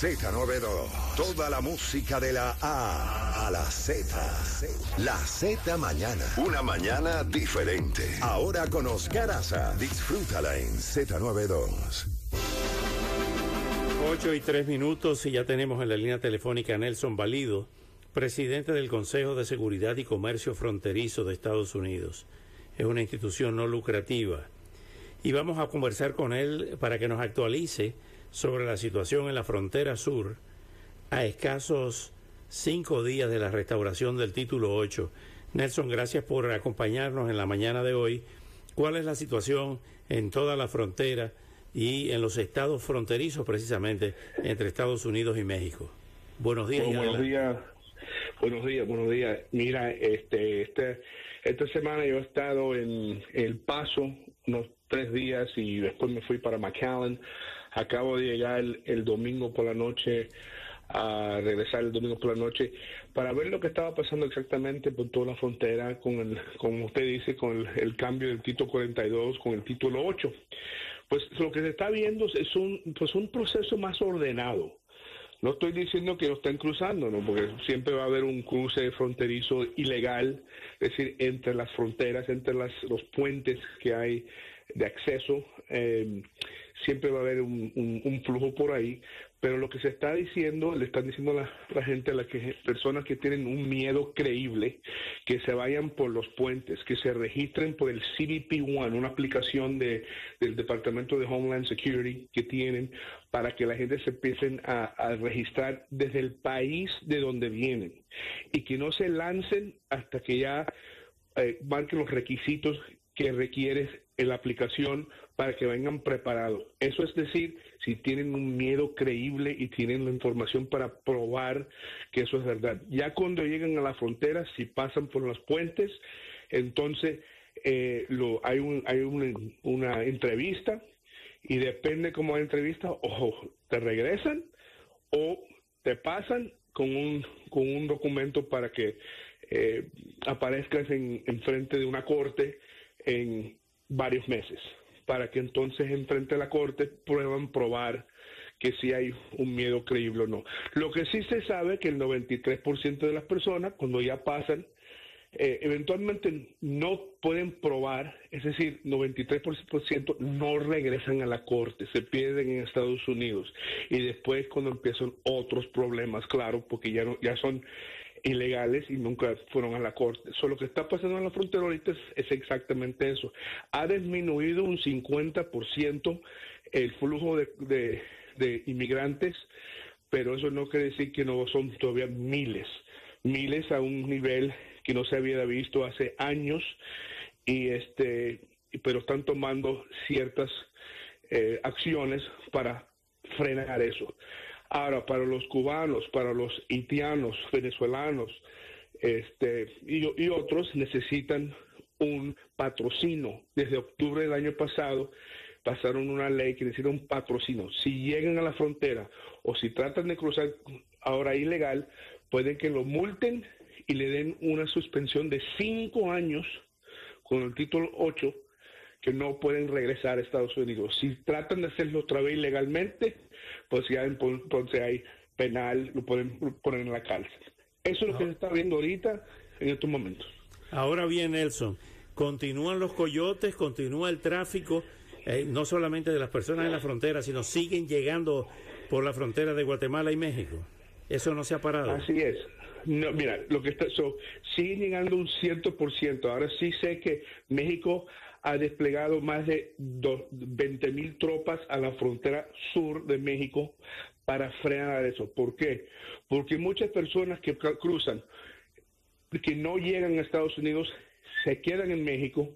Z92. Toda la música de la A a la Z. La Z mañana. Una mañana diferente. Ahora con Oscar Aza. Disfrútala en Z92. 8 y 3 minutos y ya tenemos en la línea telefónica a Nelson Valido, presidente del Consejo de Seguridad y Comercio Fronterizo de Estados Unidos. Es una institución no lucrativa. Y vamos a conversar con él para que nos actualice sobre la situación en la frontera sur a escasos cinco días de la restauración del título 8. Nelson, gracias por acompañarnos en la mañana de hoy. ¿Cuál es la situación en toda la frontera y en los estados fronterizos precisamente entre Estados Unidos y México? Buenos días. Bueno, buenos días. Buenos días, buenos días. Mira, este, este, esta semana yo he estado en El Paso unos tres días y después me fui para McAllen. Acabo de llegar el domingo por la noche a regresar el domingo por la noche para ver lo que estaba pasando exactamente por toda la frontera con el, como usted dice, con el, cambio del título 42 con el título 8. Pues lo que se está viendo es un, pues un proceso más ordenado. No estoy diciendo que lo estén cruzando, ¿no? porque siempre va a haber un cruce fronterizo ilegal, es decir, entre las fronteras, entre las, los puentes que hay de acceso. Eh, siempre va a haber un, flujo por ahí, pero lo que se está diciendo, le están diciendo a la, gente, a las que, personas que tienen un miedo creíble, que se vayan por los puentes, que se registren por el CBP One, una aplicación de, del Departamento de Homeland Security que tienen para que la gente se empiecen a, registrar desde el país de donde vienen y que no se lancen hasta que ya eh, marquen los requisitos que requiere en la aplicación para que vengan preparados. Eso es decir, si tienen un miedo creíble y tienen la información para probar que eso es verdad. Ya cuando llegan a la frontera, si pasan por los puentes, entonces eh, lo, hay, un, hay una entrevista y depende cómo la entrevista, o te regresan o te pasan con un, con un documento para que eh, aparezcas en frente de una corte en varios meses para que entonces enfrente a la corte prueban probar que si hay un miedo creíble o no. Lo que sí se sabe que el 93% de las personas cuando ya pasan eh, eventualmente no pueden probar, es decir, 93% no regresan a la corte, se pierden en Estados Unidos y después cuando empiezan otros problemas, claro, porque ya no, ya son ilegales y nunca fueron a la corte. So, lo que está pasando en la frontera ahorita es, exactamente eso. Ha disminuido un 50% el flujo de, de, inmigrantes, pero eso no quiere decir que no son todavía miles, miles a un nivel que no se había visto hace años y este pero están tomando ciertas eh, acciones para frenar eso. Ahora, para los cubanos, para los haitianos, venezolanos este, y, otros necesitan un patrocinio. Desde octubre del año pasado pasaron una ley que necesita un patrocinio. Si llegan a la frontera o si tratan de cruzar ahora ilegal, pueden que lo multen y le den una suspensión de cinco años con el título 8 que no pueden regresar a Estados Unidos. Si tratan de hacerlo otra vez ilegalmente, pues ya entonces hay penal, lo pueden poner en la cárcel. Eso es lo que se está viendo ahorita en estos momentos. Ahora bien, Nelson, continúan los coyotes, continúa el tráfico, eh, no solamente de las personas en la frontera, sino siguen llegando por la frontera de Guatemala y México. Eso no se ha parado. Así es. No, mira, lo que está, so, siguen llegando un cierto por ciento. Ahora sí sé que México ha desplegado más de 20 mil tropas a la frontera sur de México para frenar eso. ¿Por qué? Porque muchas personas que cruzan, que no llegan a Estados Unidos, se quedan en México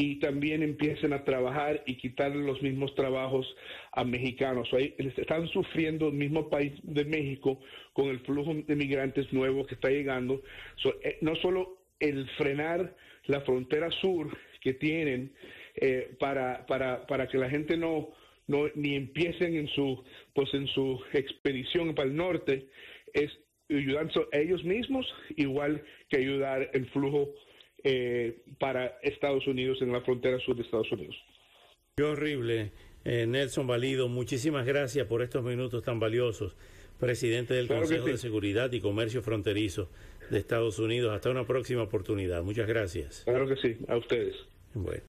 y también empiezan a trabajar y quitar los mismos trabajos a mexicanos. están sufriendo el mismo país de México con el flujo de migrantes nuevos que está llegando. Eh, no solo el frenar la frontera sur, que tienen eh, para, para, para que la gente no, no ni empiecen en su pues en su expedición para el norte es ayudar a ellos mismos igual que ayudar el flujo eh, para Estados Unidos en la frontera sur de Estados Unidos. Qué horrible, eh, Nelson Valido. Muchísimas gracias por estos minutos tan valiosos, presidente del Consejo de Seguridad y Comercio Fronterizo de Estados Unidos. Hasta una próxima oportunidad. Muchas gracias. Claro que sí, a ustedes. Bueno.